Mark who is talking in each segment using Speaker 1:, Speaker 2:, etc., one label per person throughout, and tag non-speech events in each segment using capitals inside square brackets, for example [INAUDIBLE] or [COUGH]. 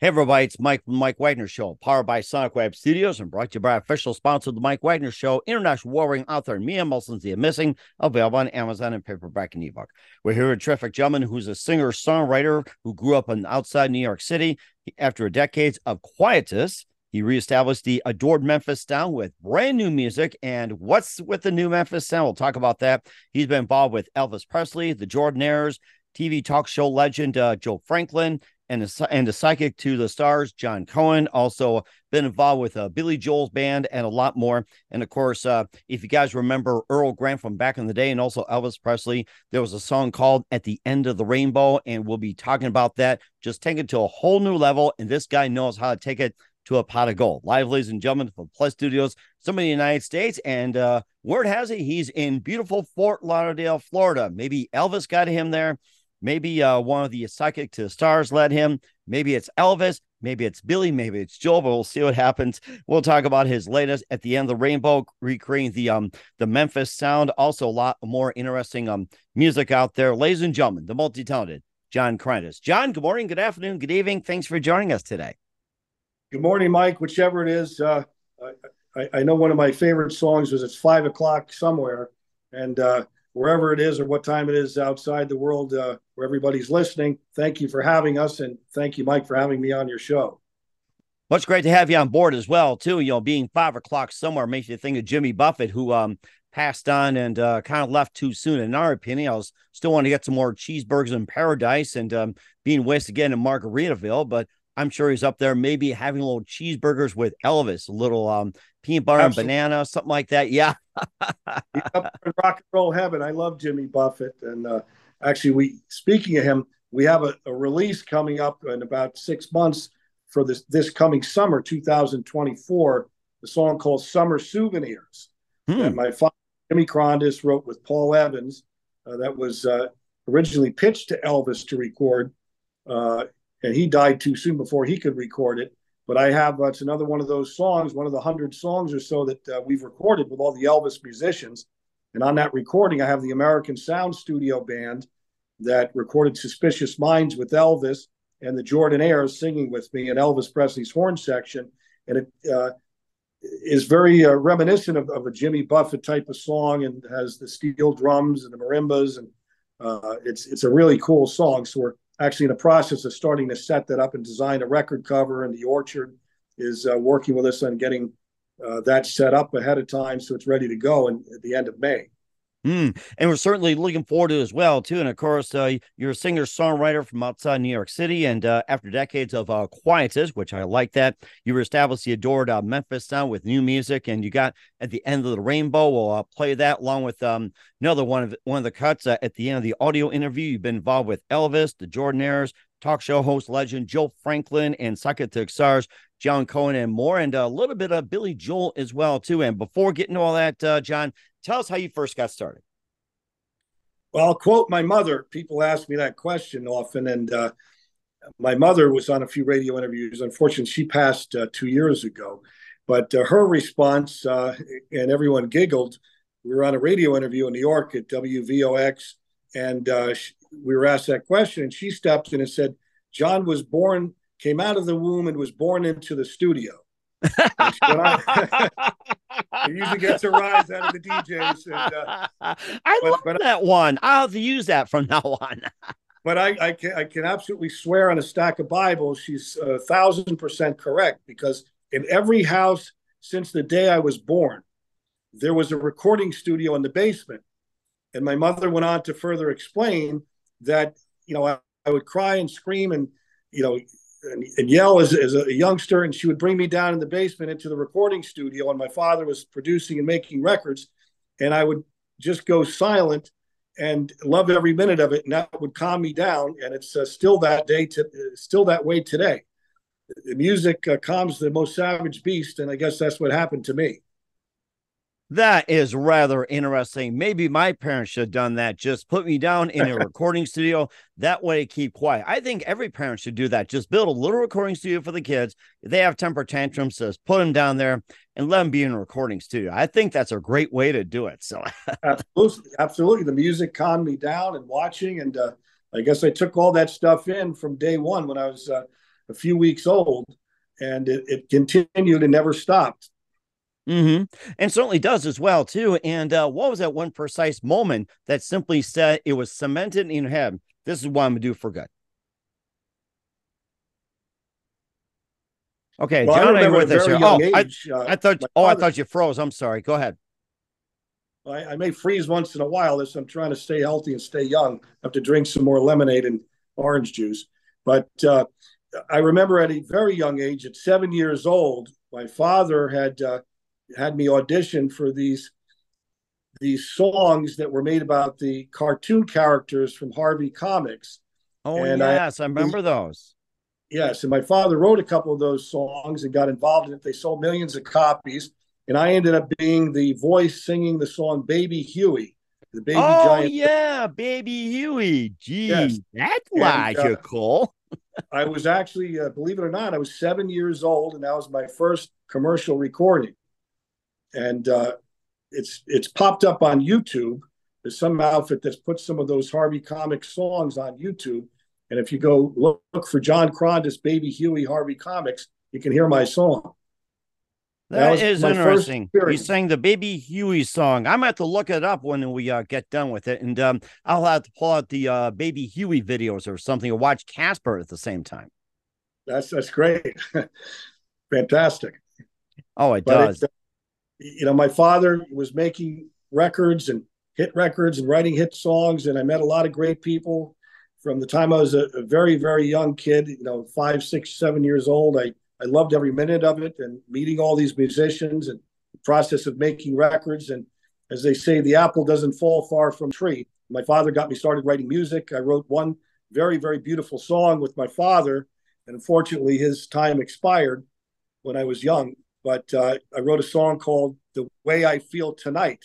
Speaker 1: Hey everybody, it's Mike from Mike Wagner Show, powered by Sonic Web Studios and brought to you by official sponsor of the Mike Wagner Show, international warring author Mia Mohsen Zia Missing, available on Amazon and paperback and ebook. We're here with terrific gentleman who's a singer-songwriter who grew up in outside New York City. After decades of quietus, he reestablished the adored Memphis sound with brand new music. And what's with the new Memphis sound? We'll talk about that. He's been involved with Elvis Presley, the Jordanaires, TV talk show legend uh, Joe Franklin, and the, and the psychic to the stars, John Cohen, also been involved with uh, Billy Joel's band and a lot more. And of course, uh, if you guys remember Earl Grant from back in the day and also Elvis Presley, there was a song called At the End of the Rainbow, and we'll be talking about that. Just take it to a whole new level. And this guy knows how to take it to a pot of gold. Live, ladies and gentlemen, from Plus Studios, some in the United States. And uh, word has it, he's in beautiful Fort Lauderdale, Florida. Maybe Elvis got him there. Maybe uh, one of the psychic to the stars led him. Maybe it's Elvis. Maybe it's Billy. Maybe it's Joel. But we'll see what happens. We'll talk about his latest at the end of the rainbow, recreating the um the Memphis sound. Also, a lot more interesting um music out there. Ladies and gentlemen, the multi-talented John Krondes. John, good morning, good afternoon, good evening. Thanks for joining us today.
Speaker 2: Good morning, Mike. Whichever it is, uh, I, I know one of my favorite songs was "It's Five O'clock Somewhere," and uh, wherever it is or what time it is outside the world uh, where everybody's listening. Thank you for having us, and thank you, Mike, for having me on your show.
Speaker 1: Much great to have you on board as well, too. You know, being five o'clock somewhere makes you think of Jimmy Buffett, who um passed on and uh, kind of left too soon. In our opinion, I was still want to get some more cheeseburgers in paradise and um, being wasted again in Margaritaville, but I'm sure he's up there maybe having little cheeseburgers with Elvis, a little um, peanut butter Absolutely. and banana, something like that. Yeah. [LAUGHS]
Speaker 2: rock and roll heaven. I love Jimmy Buffett. And uh, actually, we speaking of him, we have a, a, release coming up in about six months for this this coming summer, 2024. The song called "Summer Souvenirs." Hmm. And my father, Jimmy Krondes, wrote with Paul Evans. Uh, that was uh, originally pitched to Elvis to record, uh, and he died too soon before he could record it. But I have uh, it's another one of those songs, one of the hundred songs or so that uh, we've recorded with all the Elvis musicians. And on that recording, I have the American Sound Studio Band that recorded "Suspicious Minds" with Elvis and the Jordan Jordanaires singing with me and Elvis Presley's horn section, and it uh, is very uh, reminiscent of, of, a Jimmy Buffett type of song, and has the steel drums and the marimbas, and uh, it's it's a really cool song. So we're actually in the process of starting to set that up and design a record cover. And the Orchard is uh, working with us on getting uh, that set up ahead of time so it's ready to go in, at the end of May.
Speaker 1: Mm. And we're certainly looking forward to it as well, too. And of course, uh, you're a singer songwriter from outside New York City. And uh, after decades of uh, which I like that, you established the adored uh, Memphis sound with new music. And you got at the end of the rainbow. We'll uh, play that along with um, another one of one of the cuts uh, at the end of the audio interview. You've been involved with Elvis, the Jordanaires, talk show host legend Joe Franklin, and Psychic Stars John Cohen, and more, and a little bit of Billy Joel as well, too. And before getting to all that, uh, John, tell us how you first got started.
Speaker 2: Well, I'll quote my mother. People ask me that question often, and uh, my mother was on a few radio interviews. Unfortunately, she passed uh, two years ago. But uh, her response, uh, and everyone giggled. We were on a radio interview in New York at WVOX, and uh, she, we were asked that question, and she stepped in and said, "John was born, came out of the womb, and was born into the studio." I, [LAUGHS] it usually gets a rise out of the DJs. And,
Speaker 1: uh, I but, love but that one. I'll have to use that from now on. [LAUGHS]
Speaker 2: but I, I, can, I can absolutely swear on a stack of Bibles, she's a thousand percent correct because in every house since the day I was born, there was a recording studio in the basement. And my mother went on to further explain that, you know, I, I would cry and scream and, you know, and, and yell as, as a youngster. And she would bring me down in the basement into the recording studio. And my father was producing and making records. And I would just go silent and love every minute of it. And that would calm me down. And it's uh, still that day, to, uh, still that way today. The music uh, calms the most savage beast. And I guess that's what happened to me.
Speaker 1: That is rather interesting. Maybe my parents should have done that. Just put me down in a [LAUGHS] recording studio. That way, keep quiet. I think every parent should do that. Just build a little recording studio for the kids. If they have temper tantrums, just put them down there and let them be in a recording studio. I think that's a great way to do it. So, [LAUGHS]
Speaker 2: absolutely, absolutely. The music calmed me down and watching, and uh, I guess I took all that stuff in from day one when I was uh, a few weeks old, and it, it continued and never stopped.
Speaker 1: Mm-hmm. And certainly does as well too. And uh, what was that one precise moment that simply said it was cemented in your head? This is what I'm gonna do for good. Okay, well, John, are you with us here? Oh, age, I, uh, I, thought. Oh, father, I thought you froze. I'm sorry. Go ahead.
Speaker 2: I, I, may freeze once in a while as I'm trying to stay healthy and stay young. I have to drink some more lemonade and orange juice. But uh, I remember at a very young age, at seven years old, my father had uh, had me audition for these these songs that were made about the cartoon characters from Harvey Comics.
Speaker 1: Oh and yes, I, I remember those.
Speaker 2: Yes, and my father wrote a couple of those songs and got involved in it. They sold millions of copies, and I ended up being the voice singing the song "Baby Huey."
Speaker 1: The baby oh giant. yeah, Baby Huey. Gee, yes. that's uh, cool.
Speaker 2: I was actually, uh, believe it or not, I was seven years old, and that was my first commercial recording and uh, it's it's popped up on YouTube. There's some outfit that's put some of those Harvey comic songs on YouTube, and if you go look, look for John Krondes, Baby Huey Harvey Comics, you can hear my song.
Speaker 1: that, that is interesting. He sang the Baby Huey song. I'm going to have to look it up when we uh, get done with it. And um, I'll have to pull out the uh, Baby Huey videos or something or watch Casper at the same time.
Speaker 2: That's that's great. [LAUGHS] Fantastic.
Speaker 1: Oh, it but does. It,
Speaker 2: you know, my father was making records and hit records and writing hit songs, and I met a lot of great people from the time I was a, a very, very young kid. You know, five, six, seven years old. I I loved every minute of it, and meeting all these musicians and the process of making records. And as they say, the apple doesn't fall far from tree. My father got me started writing music. I wrote one very, very beautiful song with my father, and unfortunately, his time expired when I was young. But uh, I wrote a song called "The Way I Feel Tonight"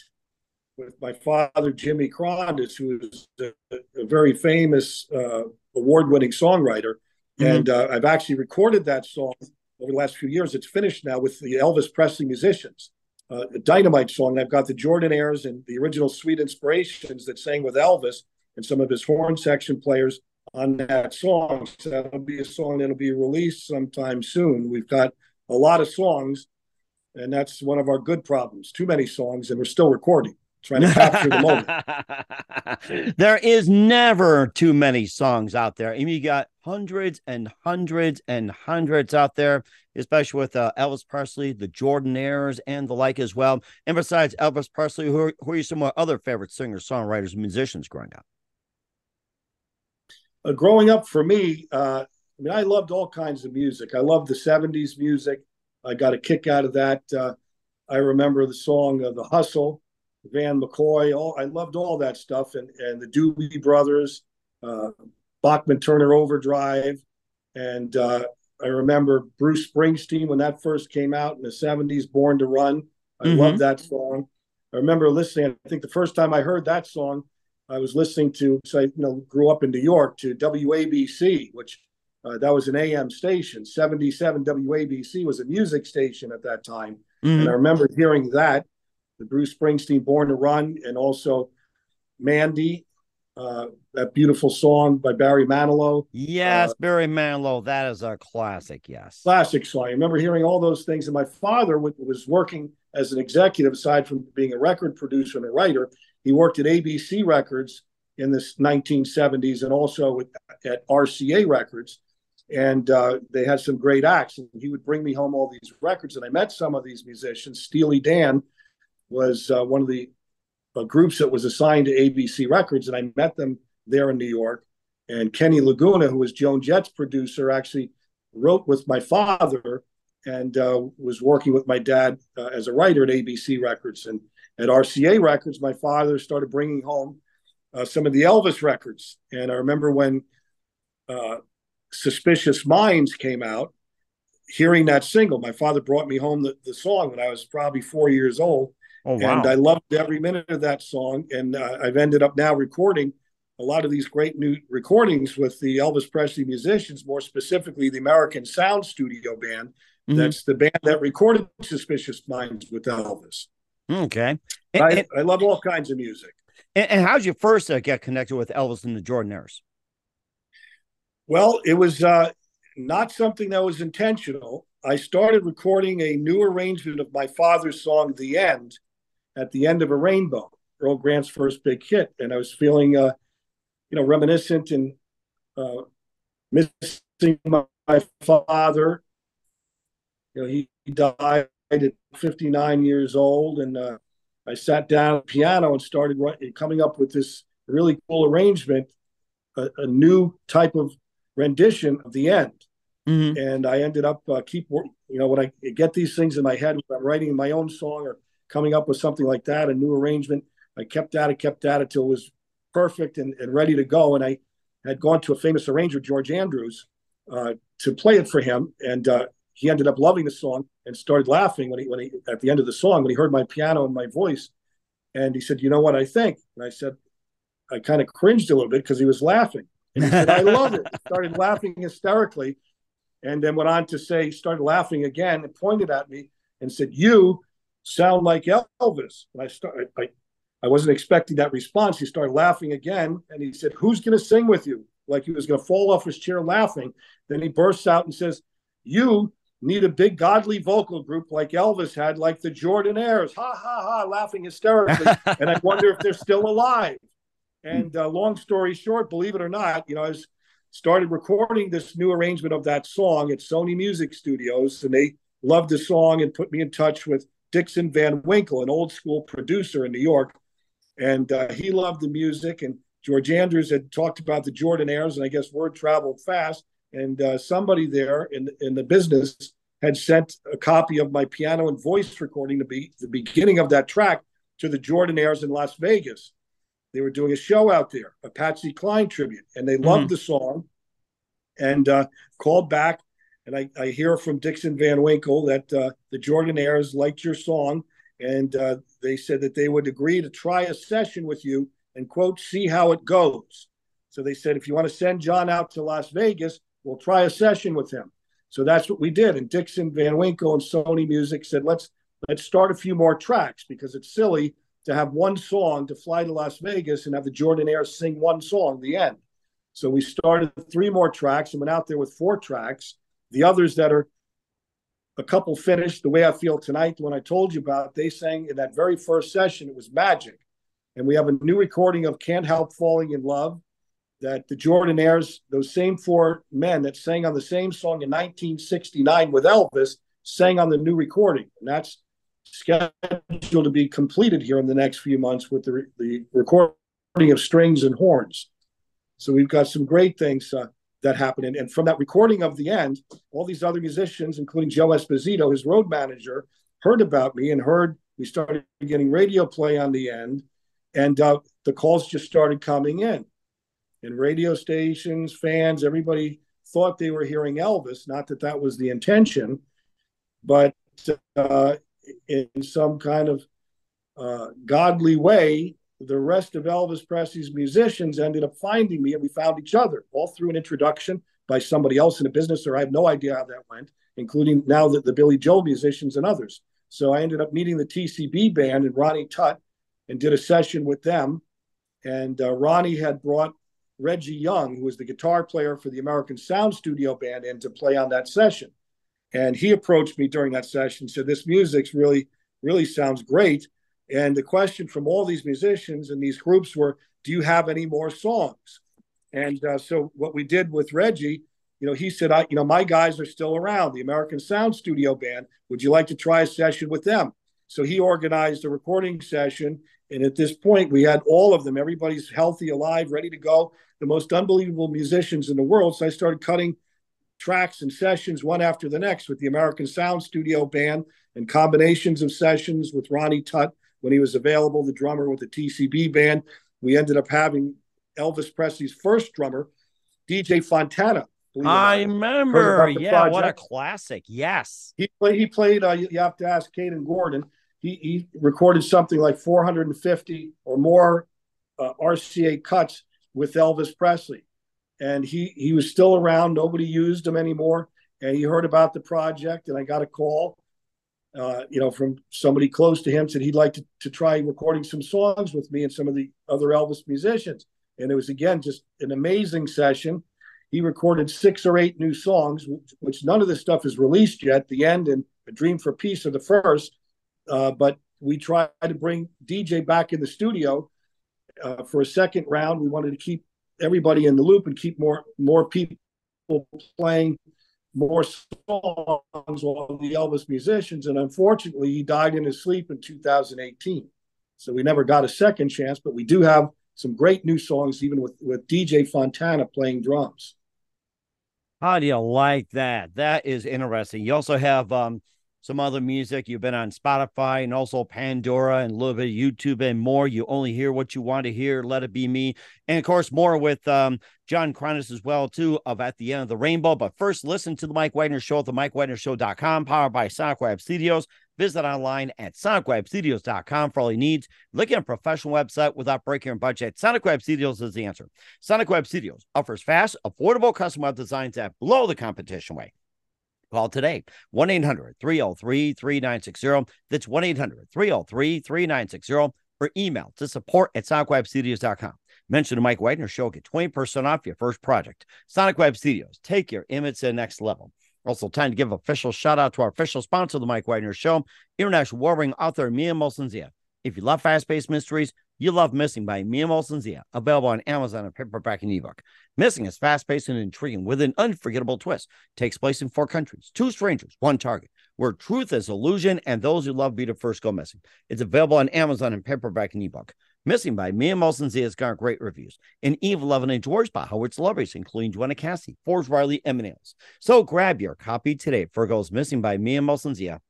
Speaker 2: with my father, Jimmy Krondes, who is a, a very famous uh, award-winning songwriter. Mm-hmm. And uh, I've actually recorded that song over the last few years. It's finished now with the Elvis Presley musicians. Uh, a dynamite song. I've got the Jordan Jordanaires and the original Sweet Inspirations that sang with Elvis and some of his horn section players on that song. So that'll be a song that'll be released sometime soon. We've got a lot of songs, and that's one of our good problems. Too many songs, and we're still recording, trying to capture the
Speaker 1: moment. [LAUGHS] there is never too many songs out there. I mean, you got hundreds and hundreds and hundreds out there, especially with uh, Elvis Presley, the Jordanaires, and the like as well. And besides Elvis Presley, who are, who are some of my other favorite singers, songwriters, musicians growing up?
Speaker 2: Uh, growing up for me, uh, I mean, I loved all kinds of music. I loved the 70s music. I got a kick out of that. Uh, I remember the song uh, The Hustle, Van McCoy. All, I loved all that stuff. And, and the Doobie Brothers, uh, Bachman Turner Overdrive. And uh, I remember Bruce Springsteen when that first came out in the 70s, Born to Run. I mm-hmm. loved that song. I remember listening. I think the first time I heard that song, I was listening to, so I you know, grew up in New York to WABC, which uh, that was an AM station. 77 WABC was a music station at that time. Mm-hmm. And I remember hearing that, the Bruce Springsteen Born to Run, and also Mandy uh, that beautiful song by Barry Manilow.
Speaker 1: Yes, uh, Barry Manilow. That is a classic. Yes,
Speaker 2: classic song. I remember hearing all those things. And my father was working as an executive, aside from being a record producer and a writer. He worked at ABC Records in the 1970s and also at RCA Records. And uh, they had some great acts. And he would bring me home all these records. And I met some of these musicians. Steely Dan was uh, one of the a groups that was assigned to ABC Records, and I met them there in New York. And Kenny Laguna, who was Joan Jett's producer, actually wrote with my father and uh, was working with my dad uh, as a writer at ABC Records. And at RCA Records, my father started bringing home uh, some of the Elvis records. And I remember when uh, Suspicious Minds came out, hearing that single, my father brought me home the, the song when I was probably four years old. Oh, wow. And I loved every minute of that song. And uh, I've ended up now recording a lot of these great new recordings with the Elvis Presley musicians, more specifically the American Sound Studio Band. Mm-hmm. That's the band that recorded Suspicious Minds with Elvis.
Speaker 1: Okay.
Speaker 2: And, I, and, I, love all kinds of music.
Speaker 1: And, and how did you first uh, get connected with Elvis and the Jordanaires?
Speaker 2: Well, it was uh, not something that was intentional. I started recording a new arrangement of my father's song, The End, at the end of a rainbow, Earl Grant's first big hit, and I was feeling, uh, you know, reminiscent and uh, missing my, my father. You know, he, he, died at 59 years old, and uh, I sat down at the piano and started coming up with this really cool arrangement, a, a new type of rendition of the end. Mm-hmm. And I ended up uh, keep you know when I get these things in my head, when I'm writing my own song or coming up with something like that, a new arrangement. I kept at it, kept at it till it was perfect and, and ready to go. And I had gone to a famous arranger, George Andrews, uh, to play it for him. And uh, he ended up loving the song and started laughing when he, when he, at the end of the song, when he heard my piano and my voice. And he said, You know what I think? And I said, I kind of cringed a little bit because he was laughing. And he said, I love it. Started laughing hysterically and then went on to say, started laughing again and pointed at me and said, You sound like Elvis. And I started, I, I wasn't expecting that response. He started laughing again, and he said, "Who's going to sing with you?" Like he was going to fall off his chair laughing. Then he bursts out and says, "You need a big godly vocal group like Elvis had, like the Jordanaires." Ha ha ha, laughing hysterically. [LAUGHS] and I wonder if they're still alive. And uh, long story short, believe it or not, you know, I was started recording this new arrangement of that song at Sony Music Studios, and they loved the song and put me in touch with Dixon Van Winkle, an old school producer in New York. And uh, he loved the music. And George Andrews had talked about the Jordanaires, and I guess word traveled fast. And uh, somebody there in, in the business had sent a copy of my piano and voice recording to be the beginning of that track to the Jordanaires in Las Vegas. They were doing a show out there, a Patsy Cline tribute, and they loved mm-hmm. the song and uh, called back and I, I hear from Dixon Van Winkle that uh, the Jordanaires liked your song, and uh, they said that they would agree to try a session with you and quote see how it goes. So they said if you want to send John out to Las Vegas, we'll try a session with him. So that's what we did. And Dixon Van Winkle and Sony Music said let's let's start a few more tracks because it's silly to have one song to fly to Las Vegas and have the Jordan Jordanaires sing one song, the end. So we started three more tracks and went out there with four tracks the others that are a couple finished the way I feel tonight, the one I told you about, they sang in that very first session, it was magic. And we have a new recording of Can't Help Falling in Love that the Jordanaires, those same four men that sang on the same song in 1969 with Elvis, sang on the new recording. And that's scheduled to be completed here in the next few months with the, the recording of strings and horns. So we've got some great things uh, that happened. And, and from that recording of the end, all these other musicians, including Joe Esposito, his road manager, heard about me and heard we started getting radio play on the end. And uh, the calls just started coming in. And radio stations, fans, everybody thought they were hearing Elvis. Not that that was the intention, but uh, in some kind of uh, godly way, the rest of Elvis Presley's musicians ended up finding me and we found each other all through an introduction by somebody else in a business or I have no idea how that went, including now that the Billy Joel musicians and others. So I ended up meeting the TCB band and Ronnie Tutt and did a session with them. and uh, Ronnie had brought Reggie Young, who was the guitar player for the American Sound Studio Band, in to play on that session. And he approached me during that session, said, "This music's really, really sounds great." And the question from all these musicians and these groups were, "Do you have any more songs?" And uh, so what we did with Reggie, you know, he said, "I, you know, my guys are still around, the American Sound Studio Band. Would you like to try a session with them?" So he organized a recording session, and at this point, we had all of them. Everybody's healthy, alive, ready to go. The most unbelievable musicians in the world. So I started cutting tracks and sessions one after the next with the American Sound Studio Band and combinations of sessions with Ronnie Tutt when he was available, the drummer with the TCB band. We ended up having Elvis Presley's first drummer, DJ Fontana.
Speaker 1: I remember. Yeah, project. what a classic. Yes.
Speaker 2: He played, he played uh, you have to ask Kaden Gordon. He, he recorded something like 450 or more uh, RCA cuts with Elvis Presley and he he was still around. Nobody used him anymore, and he heard about the project. And I got a call, uh, you know, from somebody close to him said he'd like to, to try recording some songs with me and some of the other Elvis musicians. And it was again just an amazing session. He recorded six or eight new songs, which none of this stuff is released yet. The end and A Dream for Peace are the first, uh, but we tried to bring DJ back in the studio uh, for a second round. We wanted to keep everybody in the loop and keep more more people playing more songs while the Elvis musicians. And unfortunately, he died in his sleep in 2018. So we never got a second chance, but we do have some great new songs, even with, with DJ Fontana playing drums.
Speaker 1: How do you like that? That is interesting. You also have um, some other music. You've been on Spotify and also Pandora and a little bit of YouTube and more. You only hear what you want to hear. Let it be me. And of course, more with um, John Krondes as well, too, of At the End of the Rainbow. But first, listen to the Mike Wagner Show at the MikeWagnerShow.com, powered by Sonic Web Studios. Visit online at sonicwebstudios.com for all your needs. Looking at a professional website without breaking your budget. Sonic Web Studios is the answer. Sonic Web Studios offers fast, affordable custom web designs that blow the competition away. Call today 1 800 303 3960. That's 1 800 303 3960 or email to support at sonicwebstudios.com. Mention the Mike Wagner Show, get 20% off your first project. Sonic Web Studios, take your image to the next level. Also, time to give official shout out to our official sponsor, the Mike Wagner Show, international warring author Mia Molson Zia. If you love fast paced mysteries, you love Missing by Mia Molson Zia, available on Amazon and paperback and ebook. Missing is fast paced and intriguing with an unforgettable twist. Takes place in four countries, two strangers, one target, where truth is illusion and those who love be the first go missing. It's available on Amazon and paperback and ebook. Missing by Mia Molson Zia has got great reviews. And Eve 11 and George by Howard celebrities, including Joanna Cassie, Forbes Riley, and Nails. So grab your copy today. for Virgo's Missing by Mia Molson Zia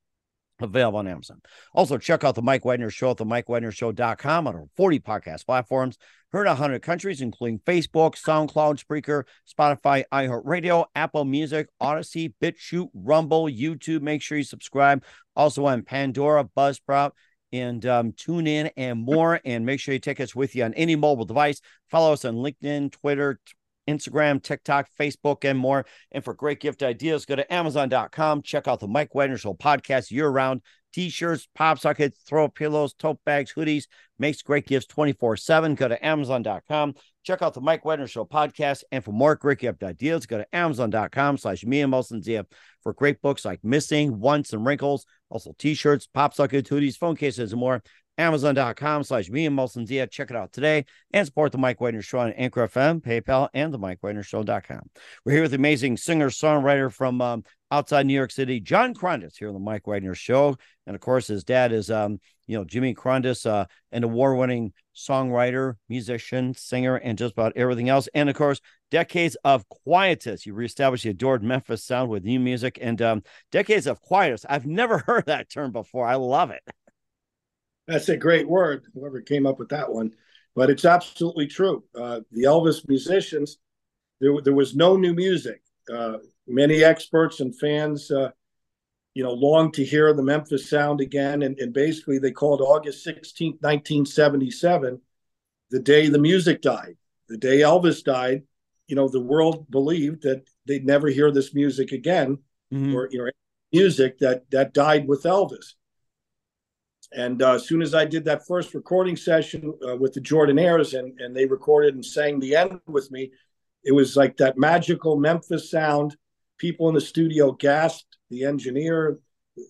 Speaker 1: available on Amazon. Also, check out the Mike Wagner Show at the MikeWagnerShow.com on our 40 podcast platforms. Heard in 100 countries, including Facebook, SoundCloud, Spreaker, Spotify, iHeartRadio, Apple Music, Odyssey, BitChute, Rumble, YouTube. Make sure you subscribe. Also on Pandora, Buzzsprout, and um, tune in and more. And make sure you take us with you on any mobile device. Follow us on LinkedIn, Twitter, Instagram, TikTok, Facebook, and more. And for great gift ideas, go to Amazon.com. Check out the Mike Wagner Show podcast year round. T shirts, pop sockets, throw pillows, tote bags, hoodies, makes great gifts 24 7. Go to Amazon.com. Check out the Mike Wagner Show podcast. And for more great gift ideas, go to Amazon.com slash me and Molson Zia for great books like Missing, Once, and Wrinkles. Also, t shirts, pop sockets, hoodies, phone cases, and more. Amazon.com slash me and Molson Zia. Check it out today and support the Mike Wagner Show on Anchor FM, PayPal, and the Mike Wagner Show.com. We're here with the amazing singer songwriter from um, outside New York City, John Krondes, here on the Mike Wagner Show. And of course, his dad is, um, you know, Jimmy Krondes, uh, an award winning songwriter, musician, singer, and just about everything else. And of course, decades of quietus. You reestablished the adored Memphis sound with new music and um, decades of quietus. I've never [LAUGHS] heard that term before. I love it.
Speaker 2: That's a great word, whoever came up with that one. But it's absolutely true. Uh, the Elvis musicians, there, there was no new music. Uh, many experts and fans, uh, you know, longed to hear the Memphis sound again. And, and basically, they called August 16th, 1977, the day the music died. The day Elvis died, you know, the world believed that they'd never hear this music again mm-hmm. or, you know, music that, that died with Elvis And uh, as soon as I did that first recording session uh, with the Jordanaires and, and they recorded and sang the end with me, it was like that magical Memphis sound. People in the studio gasped, the engineer,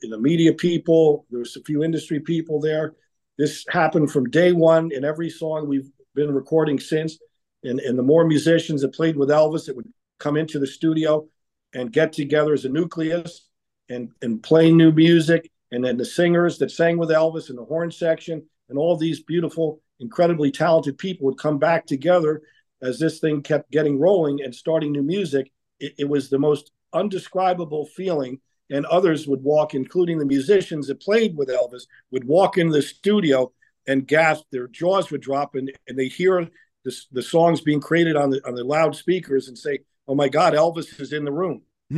Speaker 2: the media people, there was a few industry people there. This happened from day one in every song we've been recording since. And, and the more musicians that played with Elvis that would come into the studio and get together as a nucleus and, and play new music and then the singers that sang with Elvis and the horn section, and all these beautiful, incredibly talented people would come back together as this thing kept getting rolling and starting new music. It, it was the most undescribable feeling. And others would walk, including the musicians that played with Elvis, would walk into the studio and gasp. Their jaws would drop, and, and they hear the, the songs being created on the on the loudspeakers and say, "Oh my God, Elvis is in the room." [LAUGHS]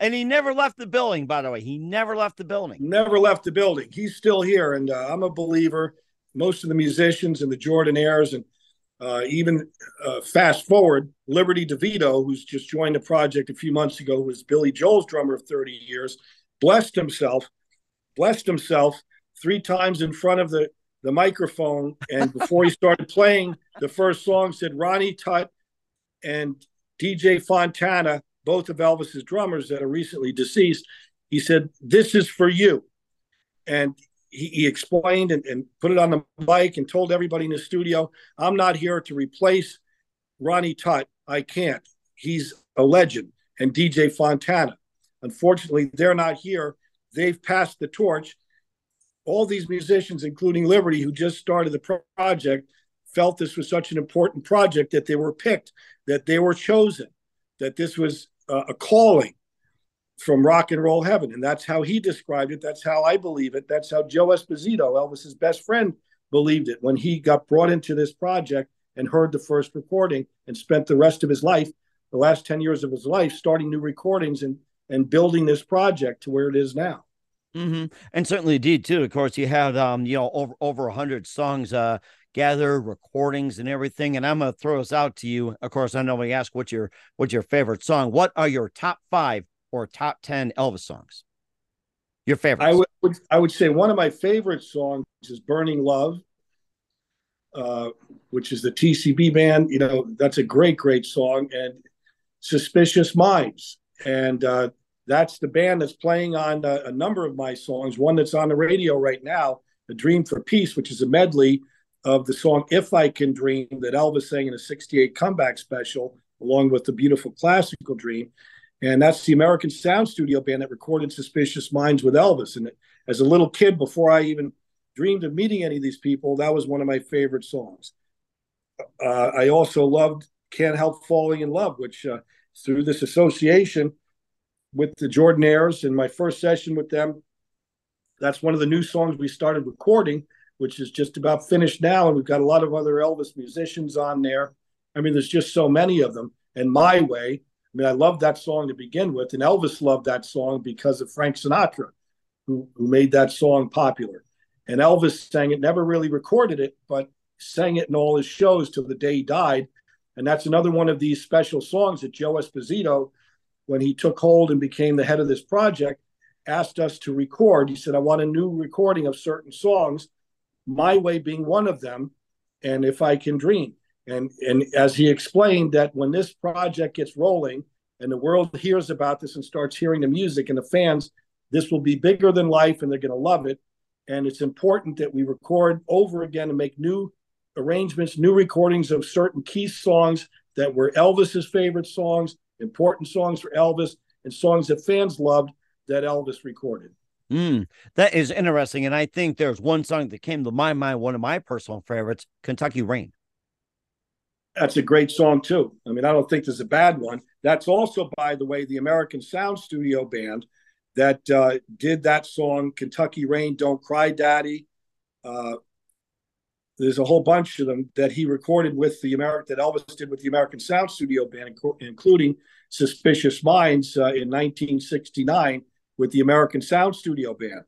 Speaker 1: and he never left the building, by the way. He never left the building.
Speaker 2: Never left the building. He's still here. And uh, I'm a believer. Most of the musicians and the Jordanaires, and uh, even uh, fast forward, Liberty DeVito, who's just joined the project a few months ago, was Billy Joel's drummer of 30 years, blessed himself, blessed himself three times in front of the, the microphone. And before he started [LAUGHS] playing the first song, said Ronnie Tutt and DJ Fontana both of Elvis's drummers that are recently deceased. He said, This is for you. And he, he explained and, and, put it on the mic and told everybody in the studio, I'm not here to replace Ronnie Tutt. I can't. He's a legend. And DJ Fontana. Unfortunately, they're not here. They've passed the torch. All these musicians, including Liberty, who just started the project, felt this was such an important project that they were picked, that they were chosen, that this was uh, a calling from rock and roll heaven. And that's how he described it. That's how I believe it. That's how Joe Esposito, Elvis's best friend, believed it when he got brought into this project and heard the first recording and spent the rest of his life, the last 10 years of his life, starting new recordings and, and building this project to where it is now.
Speaker 1: Mm-hmm. And certainly did too. Of course, you had um, you know, over over hundred songs uh gather recordings and everything. And I'm gonna throw this out to you. Of course, I know we ask what's your what's your favorite song. What are your top five or top ten Elvis songs? Your favorite?
Speaker 2: I would I would say one of my favorite songs is "Burning Love," uh, which is the TCB band. You know, that's a great great song, and "Suspicious Minds," and uh, that's the band that's playing on a, a number of my songs. One that's on the radio right now, "A Dream for Peace," which is a medley of the song If I Can Dream that Elvis sang in a 68 comeback special, along with the beautiful classical dream. And that's the American Sound Studio band that recorded Suspicious Minds with Elvis. And as a little kid, before I even dreamed of meeting any of these people, that was one of my favorite songs. Uh, I also loved Can't Help Falling in Love, which uh, through this association with the Jordanaires and my first session with them, that's one of the new songs we started recording which is just about finished now. And we've got a lot of other Elvis musicians on there. I mean, there's just so many of them. And My Way, I mean, I love that song to begin with. And Elvis loved that song because of Frank Sinatra, who, who made that song popular. And Elvis sang it, never really recorded it, but sang it in all his shows till the day he died. And that's another one of these special songs that Joe Esposito, when he took hold and became the head of this project, asked us to record. He said, I want a new recording of certain songs my way being one of them, and if I can dream. And and as he explained that when this project gets rolling and the world hears about this and starts hearing the music and the fans, this will be bigger than life and they're going to love it. And it's important that we record over again and make new arrangements, new recordings of certain key songs that were Elvis's favorite songs, important songs for Elvis, and songs that fans loved that Elvis recorded.
Speaker 1: Mm, that is interesting. And I think there's one song that came to my mind, one of my personal favorites, Kentucky Rain.
Speaker 2: That's a great song, too. I mean, I don't think there's a bad one. That's also, by the way, the American Sound Studio Band that uh, did that song, Kentucky Rain, Don't Cry Daddy. Uh, there's a whole bunch of them that he recorded with the American, that Elvis did with the American Sound Studio Band, including Suspicious Minds uh, in 1969 with the American Sound Studio Band.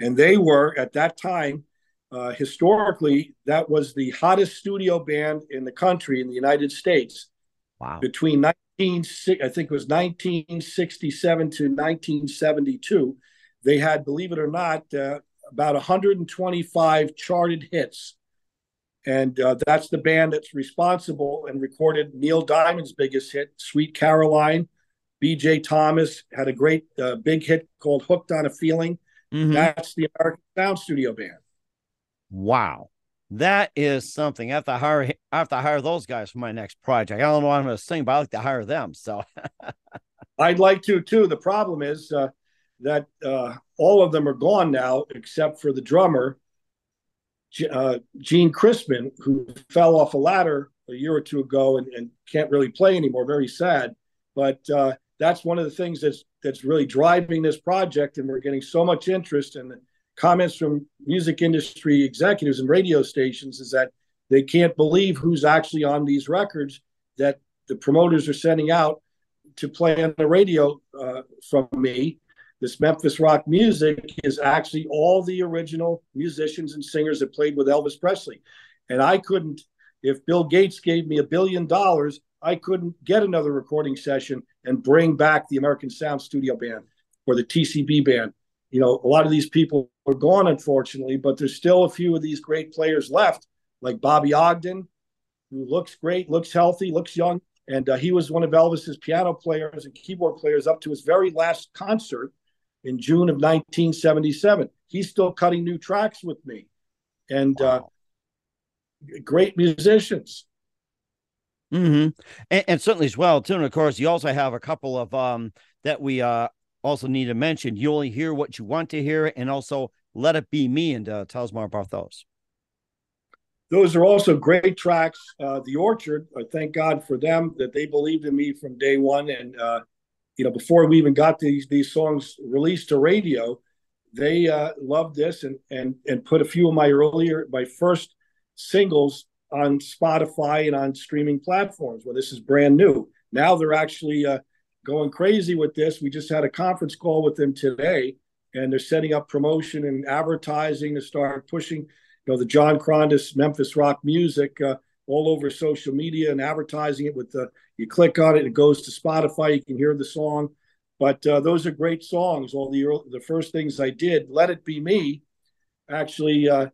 Speaker 2: And they were, at that time, uh, historically, that was the hottest studio band in the country in the United States.
Speaker 1: Wow.
Speaker 2: Between 19, I think it was 1967 to 1972, they had, believe it or not, uh, about 125 charted hits. And uh, that's the band that's responsible and recorded Neil Diamond's biggest hit, Sweet Caroline. BJ Thomas had a great uh, big hit called Hooked on a Feeling. Mm-hmm. That's the American Sound Studio Band.
Speaker 1: Wow. That is something. I have to hire I have to hire those guys for my next project. I don't know what I'm gonna sing, but I like to hire them. So [LAUGHS]
Speaker 2: I'd like to too. The problem is uh, that uh, all of them are gone now, except for the drummer, uh, Gene Chrisman, who fell off a ladder a year or two ago and, and can't really play anymore. Very sad, but uh, that's one of the things that's that's really driving this project, and we're getting so much interest. And comments from music industry executives and radio stations is that they can't believe who's actually on these records that the promoters are sending out to play on the radio uh, from me this Memphis rock music is actually all the original musicians and singers that played with Elvis Presley. And I couldn't, if Bill Gates gave me a billion dollars, I couldn't get another recording session and bring back the American Sound Studio Band or the TCB Band. You know, a lot of these people are gone, unfortunately, but there's still a few of these great players left, like Bobby Ogdin, who looks great, looks healthy, looks young. And uh, he was one of Elvis's piano players and keyboard players up to his very last concert in June of 1977. He's still cutting new tracks with me, and uh, wow. uh, great musicians.
Speaker 1: Hmm. And, and, certainly as well too. And of course, you also have a couple of um that we uh also need to mention. You only hear what you want to hear, and also let it be me. And uh, tell us those.
Speaker 2: Those are also great tracks. Uh, the Orchard, I thank God for them that they believed in me from day one, and uh, you know, before we even got these these songs released to radio, they uh, loved this and and and put a few of my earlier my first singles on Spotify and on streaming platforms. Well, this is brand new. Now they're actually uh, going crazy with this. We just had a conference call with them today, and they're setting up promotion and advertising to start pushing, you know, the John Krondes Memphis rock music. Uh, all over social media and advertising it with the you click on it it goes to spotify you can hear the song but uh, those are great songs all the the first things i did let it be me actually uh,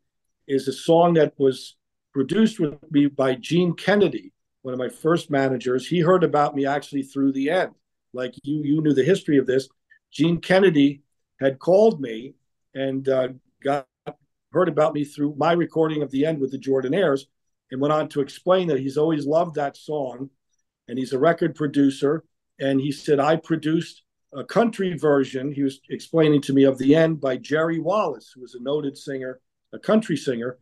Speaker 2: is a song that was produced with me by gene kennedy one of my first managers he heard about me actually through the end like you you knew the history of this gene kennedy had called me and uh, got heard about me through my recording of the end with the jordanaires and went on to explain that he's always loved that song and he's a record producer. And he said, I produced a country version, he was explaining to me, of The End by Jerry Wallace, who was a noted singer, a country singer.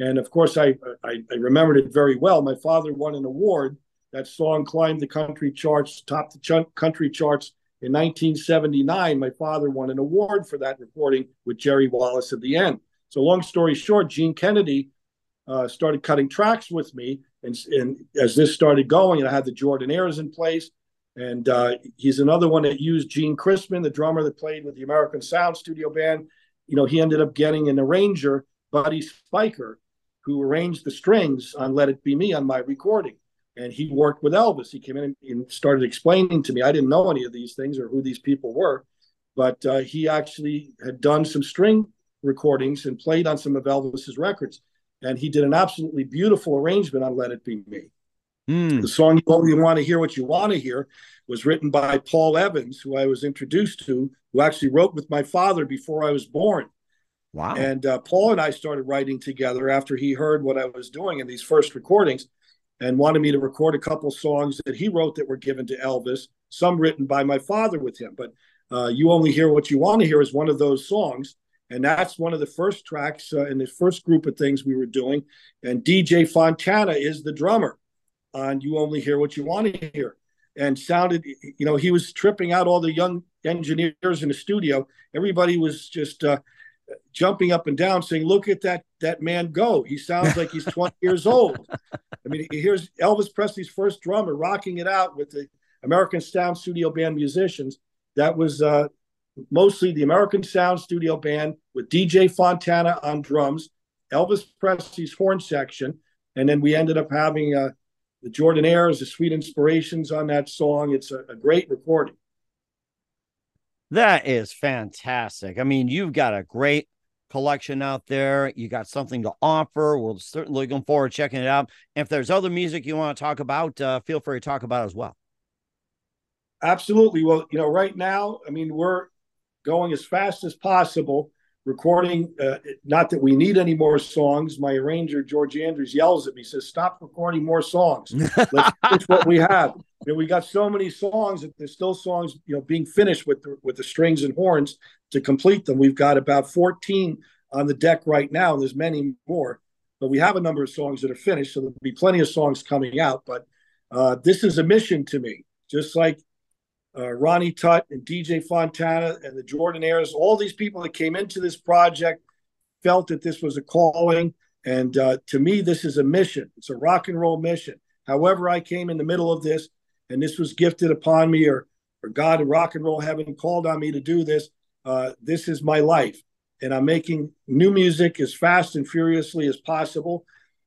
Speaker 2: And of course, I, I, I remembered it very well. My father won an award. That song climbed the country charts, topped the ch- country charts in 1979. My father won an award for that recording with Jerry Wallace at the end. So, long story short, Gene Kennedy uh, started cutting tracks with me. And, and, as this started going, and I had the Jordanaires in place. And uh, he's another one that used Gene Chrisman, the drummer that played with the American Sound Studio Band. You know, he ended up getting an arranger, Buddy Spicher, who arranged the strings on Let It Be Me on my recording. And he worked with Elvis. He came in and started explaining to me. I didn't know any of these things or who these people were, but uh, he actually had done some string recordings and played on some of Elvis's records and he did an absolutely beautiful arrangement on Let It Be Me. Mm. The song You Only Want to Hear What You Want to Hear was written by Paul Evans, who I was introduced to, who actually wrote with my father before I was born.
Speaker 1: Wow.
Speaker 2: And uh, Paul and I started writing together after he heard what I was doing in these first recordings and wanted me to record a couple songs that he wrote that were given to Elvis, some written by my father with him. But uh, You Only Hear What You Want to Hear is one of those songs. And that's one of the first tracks uh, in the first group of things we were doing. And DJ Fontana is the drummer on You Only Hear What You Want to Hear. And sounded, you know, he was tripping out all the young engineers in the studio. Everybody was just uh, jumping up and down saying, Look at that that man go. He sounds like he's 20 [LAUGHS] years old. I mean, here's Elvis Presley's first drummer rocking it out with the American Sound Studio Band musicians. That was uh, mostly the American Sound Studio Band with DJ Fontana on drums, Elvis Presley's horn section, and then we ended up having uh, the Jordanaires, the Sweet Inspirations on that song. It's a, a great recording.
Speaker 1: That is fantastic. I mean, you've got a great collection out there. You got something to offer. We're certainly looking forward to checking it out. if there's other music you want to talk about, uh, feel free to talk about as well.
Speaker 2: Absolutely. Well, you know, right now, I mean, we're going as fast as possible, recording. Uh, not that we need any more songs. My arranger, George Andrews, yells at me, says, Stop recording more songs. Let's [LAUGHS] finish what we have. Know, we got so many songs that there's still songs, you know, being finished with the, with the strings and horns to complete them. We've got about 14 on the deck right now. And there's many more, but we have a number of songs that are finished. So there'll be plenty of songs coming out. But uh, this is a mission to me, just like uh, Ronnie Tutt and DJ Fontana and the Jordanaires, all these people that came into this project felt that this was a calling. And uh, to me, this is a mission. It's a rock and roll mission. However, I came in the middle of this and this was gifted upon me, or, or God and rock and roll heaven called on me to do this. Uh, this is my life. And I'm making new music as fast and furiously as possible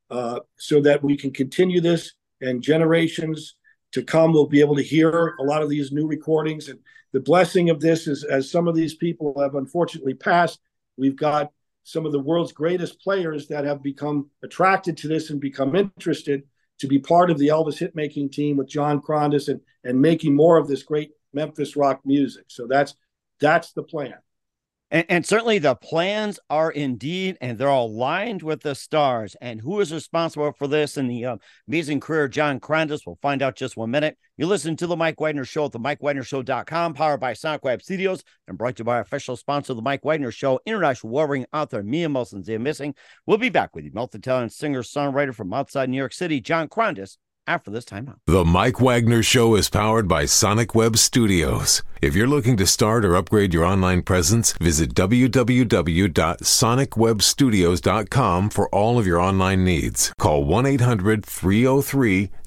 Speaker 2: uh, so that we can continue this and generations to come will be able to hear a lot of these new recordings. And the blessing of this is, as some of these people have unfortunately passed, we've got some of the world's greatest players that have become attracted to this and become interested to be part of the Elvis hitmaking team with John Krondes and, and making more of this great Memphis rock music. So that's that's the plan.
Speaker 1: And, and, certainly the plans are indeed, and they're aligned with the stars. And who is responsible for this and the uh, amazing career John Krondes? We'll find out just one minute. You listen to the Mike Wagner Show at the MikeWagnerShow.com, powered by Sonic Web Studios, and brought to you by official sponsor the Mike Wagner Show, international warring author Mia Molson Zia Missing. We'll be back with you, multi-talented singer songwriter from outside New York City, John Krondes, after this timeout.
Speaker 3: The Mike Wagner Show is powered by Sonic Web Studios. If you're looking to start or upgrade your online presence, visit www.sonicwebstudios.com for all of your online needs. Call 1 800 303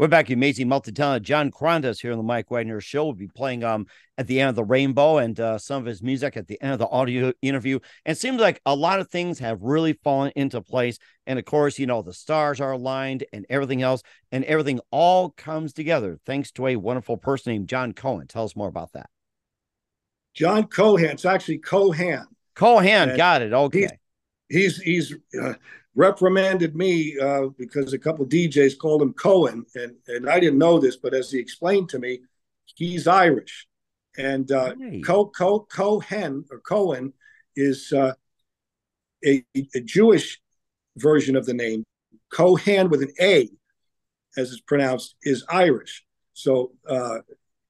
Speaker 1: We're back. To amazing multi-talented John Krondes here on the Mike Wagner Show. We'll be playing um at the end of the Rainbow and uh, some of his music at the end of the audio interview. And it seems like a lot of things have really fallen into place. And of course, you know the stars are aligned and everything else, and everything all comes together thanks to a wonderful person named John Cohen. Tell us more about that.
Speaker 2: John Cohen. It's actually Cohan.
Speaker 1: Cohan. Got it. Okay.
Speaker 2: He's he's, he's uh, reprimanded me uh, because a couple DJs called him Cohen, and and I didn't know this, but as he explained to me, he's Irish, and uh. Co, Co, Cohen or Cohen is uh, a, a Jewish version of the name. Cohen with an A, as it's pronounced, is Irish. So uh,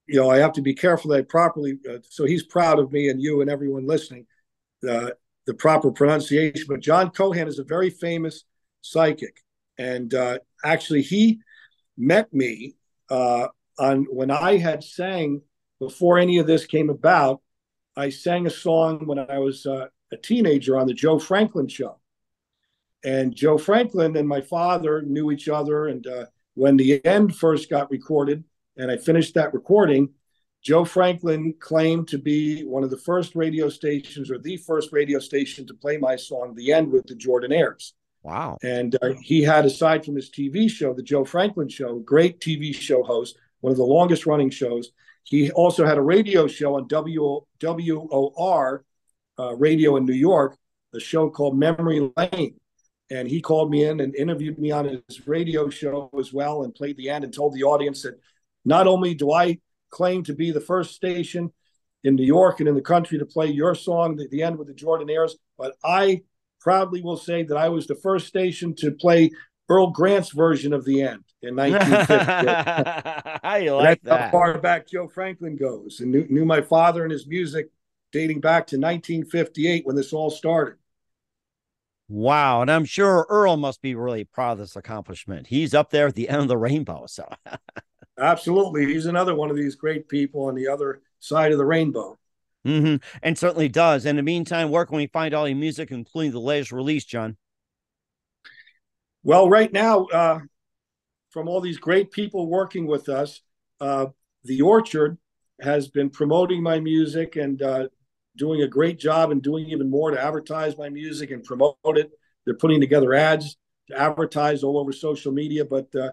Speaker 2: you know I have to be careful that I properly. Uh, so he's proud of me and you and everyone listening. Uh, the proper pronunciation. But John Cohen is a very famous psychic, and uh, actually he met me uh, on when I had sang before any of this came about. I sang a song when I was uh, a teenager on the Joe Franklin show, and Joe Franklin and my father knew each other. And uh, when the end first got recorded, and I finished that recording, Joe Franklin claimed to be one of the first radio stations or the first radio station to play my song, The End, with the Jordanaires.
Speaker 1: Wow.
Speaker 2: And uh, he had, aside from his TV show, The Joe Franklin Show, great TV show host, one of the longest running shows. He also had a radio show on w- WOR uh, radio in New York a show called Memory Lane. And he called me in and interviewed me on his radio show as well and played the end and told the audience that not only do I claim to be the first station in New York and in the country to play your song, the, the end with the Jordanaires, but I proudly will say that I was the first station to play Earl Grant's version of the end in [LAUGHS] 1950.
Speaker 1: How you like
Speaker 2: That's
Speaker 1: that?
Speaker 2: how far back Joe Franklin goes, and knew, knew my father and his music dating back to 1958 when this all started.
Speaker 1: Wow. And I'm sure Earl must be really proud of this accomplishment. He's up there at the end of the rainbow. So [LAUGHS]
Speaker 2: Absolutely, he's another one of these great people on the other side of the rainbow.
Speaker 1: hmm and certainly does. In the meantime, where can we find all your music, including the latest release, John?
Speaker 2: Well, right now, uh, from all these great people working with us, uh, the Orchard has been promoting my music and uh, doing a great job and doing even more to advertise my music and promote it. They're putting together ads to advertise all over social media, but uh,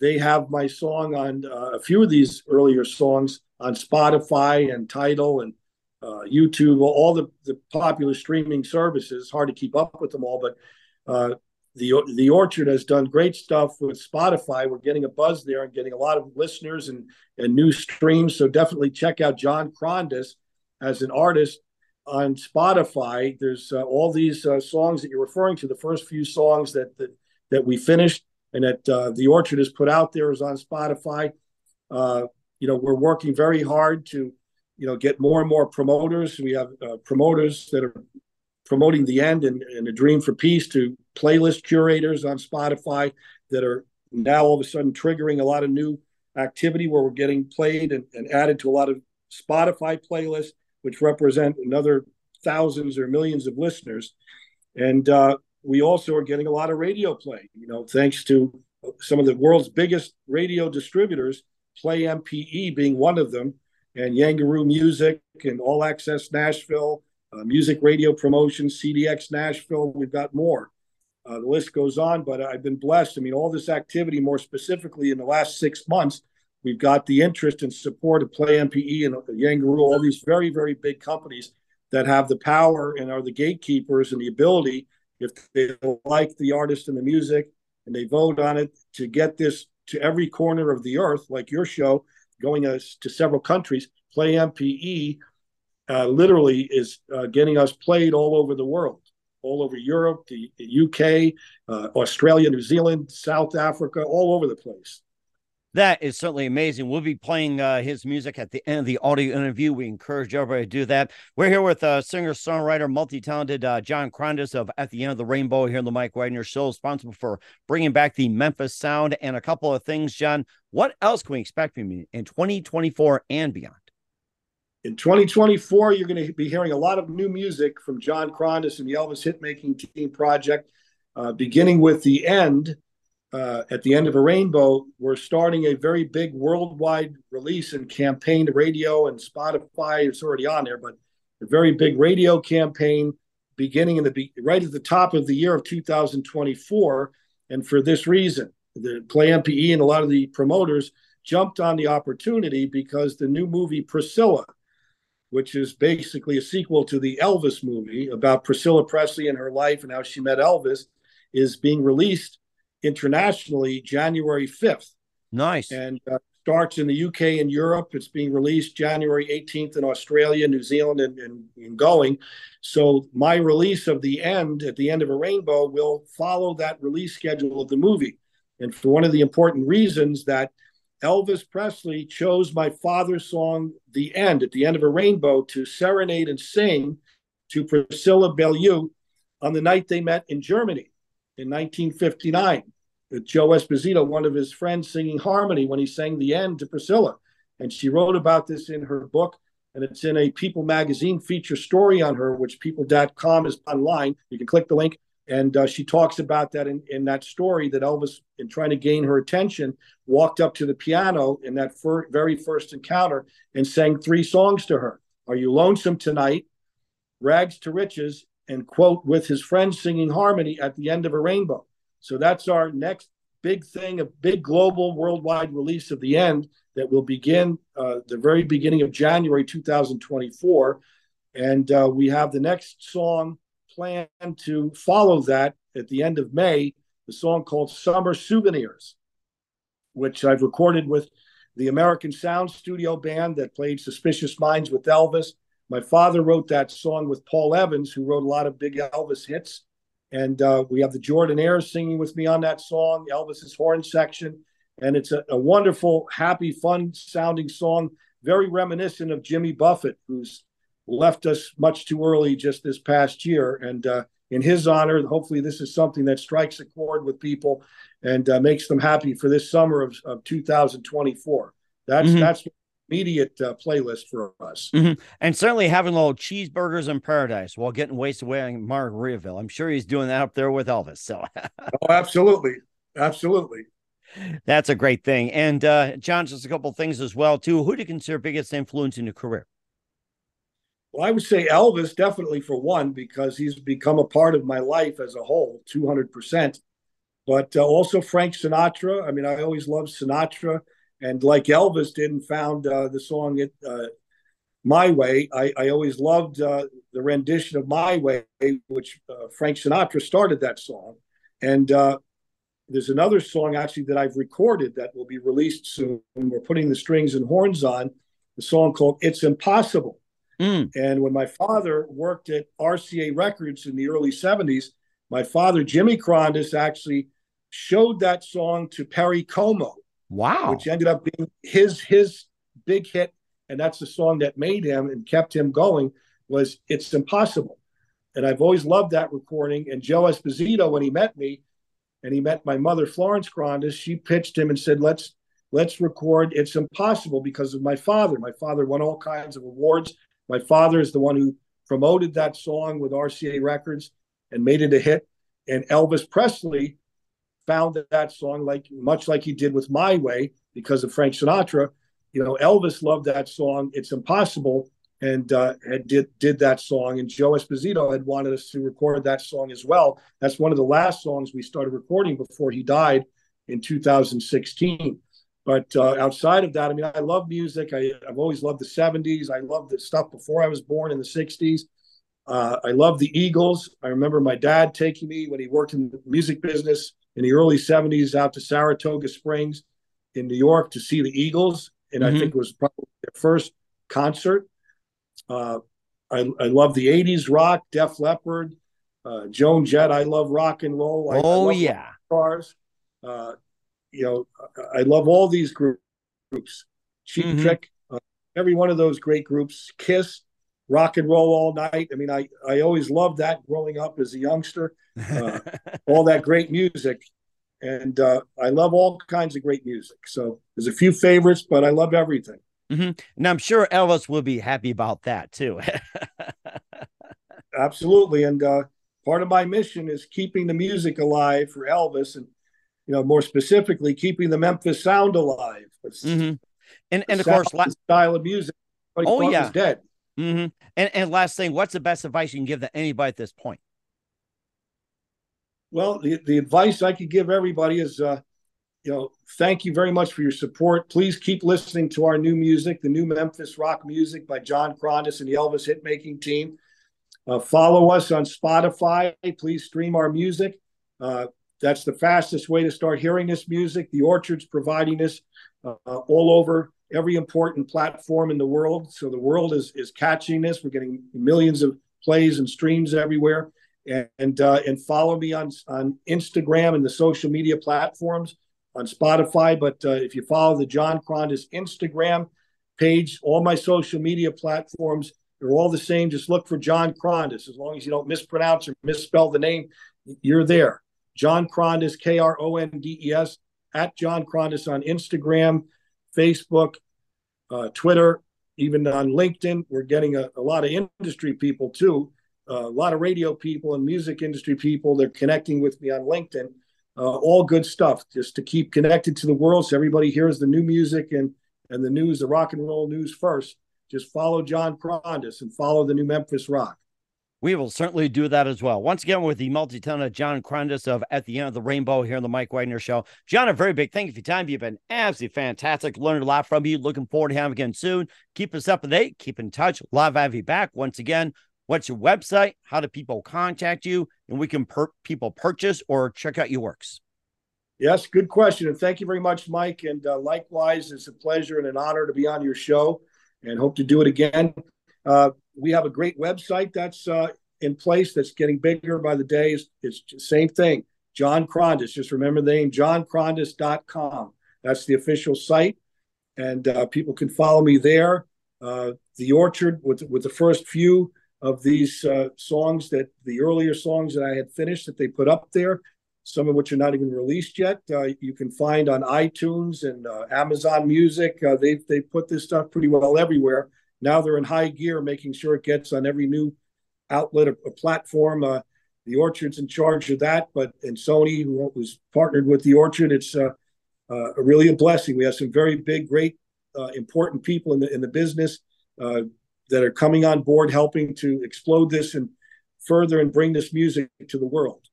Speaker 2: they have my song on uh, a few of these earlier songs on Spotify and Tidal and uh, YouTube, all the, the popular streaming services. Hard to keep up with them all, but uh, the the Orchard has done great stuff with Spotify. We're getting a buzz there and getting a lot of listeners and and new streams. So definitely check out John Krondes as an artist on Spotify. There's uh, all these uh, songs that you're referring to. The first few songs that that, that we finished and that uh, the Orchard has put out there is on Spotify. Uh, you know, we're working very hard to you know get more and more promoters. We have uh, promoters that are promoting the end and, and a dream for peace to playlist curators on Spotify that are now all of a sudden triggering a lot of new activity where we're getting played and, and added to a lot of Spotify playlists, which represent another thousands or millions of listeners. And uh, we also are getting a lot of radio play, you know, thanks to some of the world's biggest radio distributors, Play MPE being one of them, and Yangaroo Music and All Access Nashville uh, music radio promotion, CDX Nashville. We've got more. Uh, the list goes on, but I've been blessed. I mean, all this activity, more specifically in the last six months, we've got the interest and support of Play MPE and Yangaroo, all these very, very big companies that have the power and are the gatekeepers and the ability, if they like the artist and the music and they vote on it, to get this to every corner of the earth, like your show, going us to several countries. Play MPE uh, literally is uh, getting us played all over the world, all over Europe, the, UK, uh, Australia, New Zealand, South Africa, all over the place.
Speaker 1: That is certainly amazing. We'll be playing uh, his music at the end of the audio interview. We encourage everybody to do that. We're here with uh, singer, songwriter, multi talented uh, John Krondes of At the End of the Rainbow here on the Mike Wagner Show, responsible for bringing back the Memphis sound and a couple of things. John, what else can we expect from you in 2024 and beyond?
Speaker 2: In 2024, you're going to be hearing a lot of new music from John Krondes and the Elvis Hitmaking Team Project, uh, beginning with the end. Uh, at the end of a rainbow, we're starting a very big worldwide release and campaign to radio and Spotify. It's already on there, but a very big radio campaign beginning in the right at the top of the year of 2024. And for this reason, the Play MPE and a lot of the promoters jumped on the opportunity because the new movie Priscilla, which is basically a sequel to the Elvis movie about Priscilla Presley and her life and how she met Elvis, is being released internationally January 5th.
Speaker 1: Nice.
Speaker 2: And uh, starts in the UK and Europe. It's being released January 18th in Australia, New Zealand, and, and, and going. So my release of the end at the end of a rainbow will follow that release schedule of the movie. And for one of the important reasons that Elvis Presley chose my father's song, The End, at the end of a rainbow, to serenade and sing to Priscilla Beaulieu on the night they met in Germany in 1959. With Joe Esposito, one of his friends, singing harmony when he sang The End to Priscilla. And she wrote about this in her book, and it's in a People magazine feature story on her, which people.com is online. You can click the link and uh, she talks about that in, in that story that Elvis, in trying to gain her attention, walked up to the piano in that fir- very first encounter and sang three songs to her Are You Lonesome Tonight? Rags to Riches, and quote, with his friends singing harmony at the end of a rainbow. So that's our next big thing, a big global worldwide release of the end that will begin uh, the very beginning of January 2024. And uh, we have the next song planned to follow that at the end of May, the song called Summer Souvenirs, which I've recorded with the American Sound Studio band that played Suspicious Minds with Elvis. My father wrote that song with Paul Evans, who wrote a lot of big Elvis hits. And uh, we have the Jordan Jordanaires singing with me on that song, Elvis's horn section. And it's a, a wonderful, happy, fun sounding song, very reminiscent of Jimmy Buffett, who's left us much too early just this past year. And uh, in his honor, hopefully, this is something that strikes a chord with people and uh, makes them happy for this summer of, of 2024. That's mm-hmm. that's immediate uh, playlist for us.
Speaker 1: Mm-hmm. And certainly having little cheeseburgers in paradise while getting wasted away in Margaritaville. I'm sure he's doing that up there with Elvis. So, [LAUGHS]
Speaker 2: oh, absolutely, absolutely.
Speaker 1: That's a great thing. And uh, John, just a couple things as well too. Who do you consider biggest influence in your career?
Speaker 2: Well, I would say Elvis definitely for one because he's become a part of my life as a whole, two hundred percent. But uh, also Frank Sinatra. I mean, I always loved Sinatra and like Elvis did and found uh, the song it, uh, "My Way." I, I always loved uh, the rendition of "My Way," which uh, Frank Sinatra started that song. And uh, there's another song actually that I've recorded that will be released soon. We're putting the strings and horns on the song called "It's Impossible." Mm. And when my father worked at RCA Records in the early '70s, my father Jimmy Krondes actually showed that song to Perry Como
Speaker 1: Wow.
Speaker 2: Which ended up being his his big hit. And that's the song that made him and kept him going was It's Impossible. And I've always loved that recording. And Joe Esposito, when he met me and he met my mother, Florence Krondes, she pitched him and said, let's let's record It's Impossible because of my father. My father won all kinds of awards. My father is the one who promoted that song with RCA Records and made it a hit. And Elvis Presley found that song like much like he did with My Way because of Frank Sinatra. You know, Elvis loved that song. It's impossible, and uh, had did did that song. And Joe Esposito had wanted us to record that song as well. That's one of the last songs we started recording before he died in 2016. But uh, outside of that, I mean, I love music. I, have always loved the 70s. I love the stuff before I was born in the 60s. Uh, I love the Eagles. I remember my dad taking me when he worked in the music business in the early 70s out to Saratoga Springs in New York to see the Eagles. And mm-hmm. I think it was probably their first concert. Uh, I, I love the 80s rock, Def Leppard, uh, Joan Jett. I love rock and roll. I,
Speaker 1: oh, I yeah.
Speaker 2: Cars. Uh, you know, I love all these groups. Cheap mm-hmm. Trick, uh, every one of those great groups. Kiss, rock and roll all night. I mean, I, I always loved that growing up as a youngster, [LAUGHS] uh, all that great music. And uh, I love all kinds of great music. So there's a few favorites, but I love everything.
Speaker 1: Mm-hmm. And I'm sure Elvis will be happy about that too. [LAUGHS]
Speaker 2: Absolutely. And uh, part of my mission is keeping the music alive for Elvis and, you know, more specifically, keeping the Memphis sound alive.
Speaker 1: Mm-hmm. And, and of course,
Speaker 2: la- style of music.
Speaker 1: Oh, yeah.
Speaker 2: dead.
Speaker 1: Mm-hmm. And and last thing, what's the best advice you can give to anybody at this point?
Speaker 2: Well, the, the advice I could give everybody is, uh, you know, thank you very much for your support. Please keep listening to our new music, the new Memphis rock music by John Krondes and the Elvis Hitmaking team. Uh, follow us on Spotify. Please stream our music. Uh, that's the fastest way to start hearing this music. The Orchard's providing this uh, all over every important platform in the world. So the world is is catching this. We're getting millions of plays and streams everywhere. And and, uh, and follow me on on Instagram and the social media platforms on Spotify. But uh, if you follow the John Krondes Instagram page, all my social media platforms they're all the same. Just look for John Krondes. As long as you don't mispronounce or misspell the name, you're there. John Krondes, K R O N D E S, at John Krondes on Instagram, Facebook, uh, Twitter, even on LinkedIn. We're getting a, a lot of industry people too, uh, a lot of radio people and music industry people. They're connecting with me on LinkedIn. Uh, all good stuff just to keep connected to the world so everybody hears the new music and, and the news, the rock and roll news first. Just follow John Krondes and follow the new Memphis Rock.
Speaker 1: We will certainly do that as well. Once again, with the multi-talented John Krondes of At the End of the Rainbow here on the Mike Wagner Show. John, a very big thank you for your time. You've been absolutely fantastic. Learned a lot from you. Looking forward to having again soon. Keep us up to date. Keep in touch. Love have you back. Once again, What's your website? How do people contact you? And we can per- people purchase or check out your works.
Speaker 2: Yes, good question. And thank you very much, Mike. And uh, likewise, it's a pleasure and an honor to be on your show and hope to do it again. Uh, we have a great website that's uh, in place that's getting bigger by the day. It's, it's same thing. John Krondes. Just remember the name johnkrondes.com. That's the official site. And uh, people can follow me there. Uh, the Orchard, with, with the first few of these uh, songs that the earlier songs that I had finished that they put up there, some of which are not even released yet. Uh, you can find on iTunes and uh, Amazon Music. Uh, they they put this stuff pretty well everywhere. Now they're in high gear, making sure it gets on every new outlet or, or platform. Uh, the Orchard's in charge of that, but and Sony, who was partnered with the Orchard, it's uh, uh, really a blessing. We have some very big, great, important people in the in the business that are coming on board, helping to explode this and further and bring this music to the world.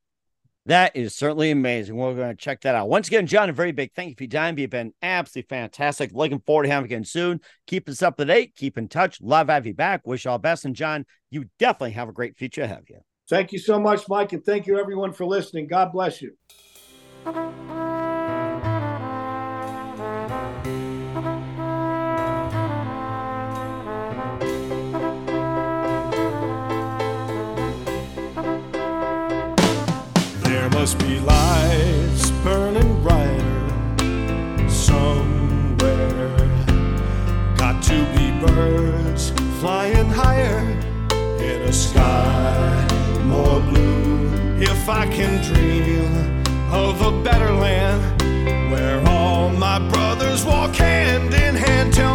Speaker 1: That is certainly amazing. We're going to check that out. Once again, John, a very big thank you for your time. You've been absolutely fantastic. Looking forward to having you again soon. Keep us up to date. Keep in touch. Love have you back. Wish all the best. And John, you definitely have a great future ahead of you.
Speaker 2: Thank you so much, Mike. And thank you, everyone, for listening. God bless you.
Speaker 4: Must be lights burning brighter somewhere. Got to be birds flying higher in a sky more blue. If I can dream of a better land where all my brothers walk hand in hand, tell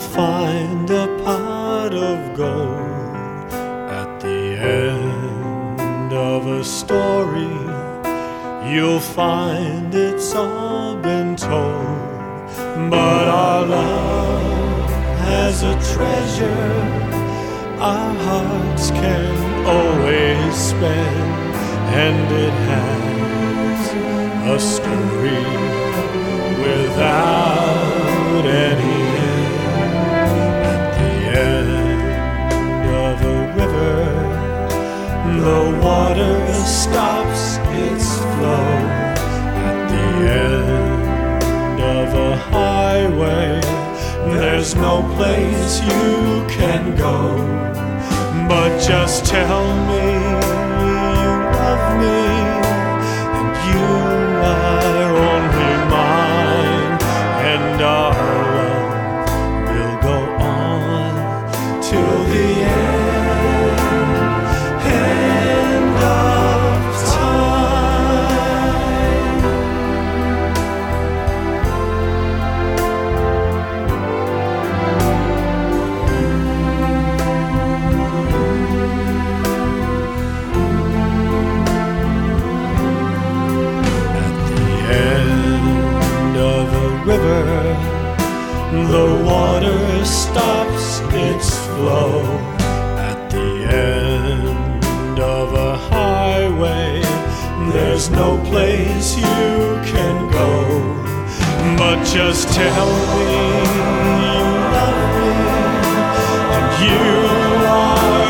Speaker 4: find. Place you can go. But just tell me there's no place you can go. But just tell me you love me, and you are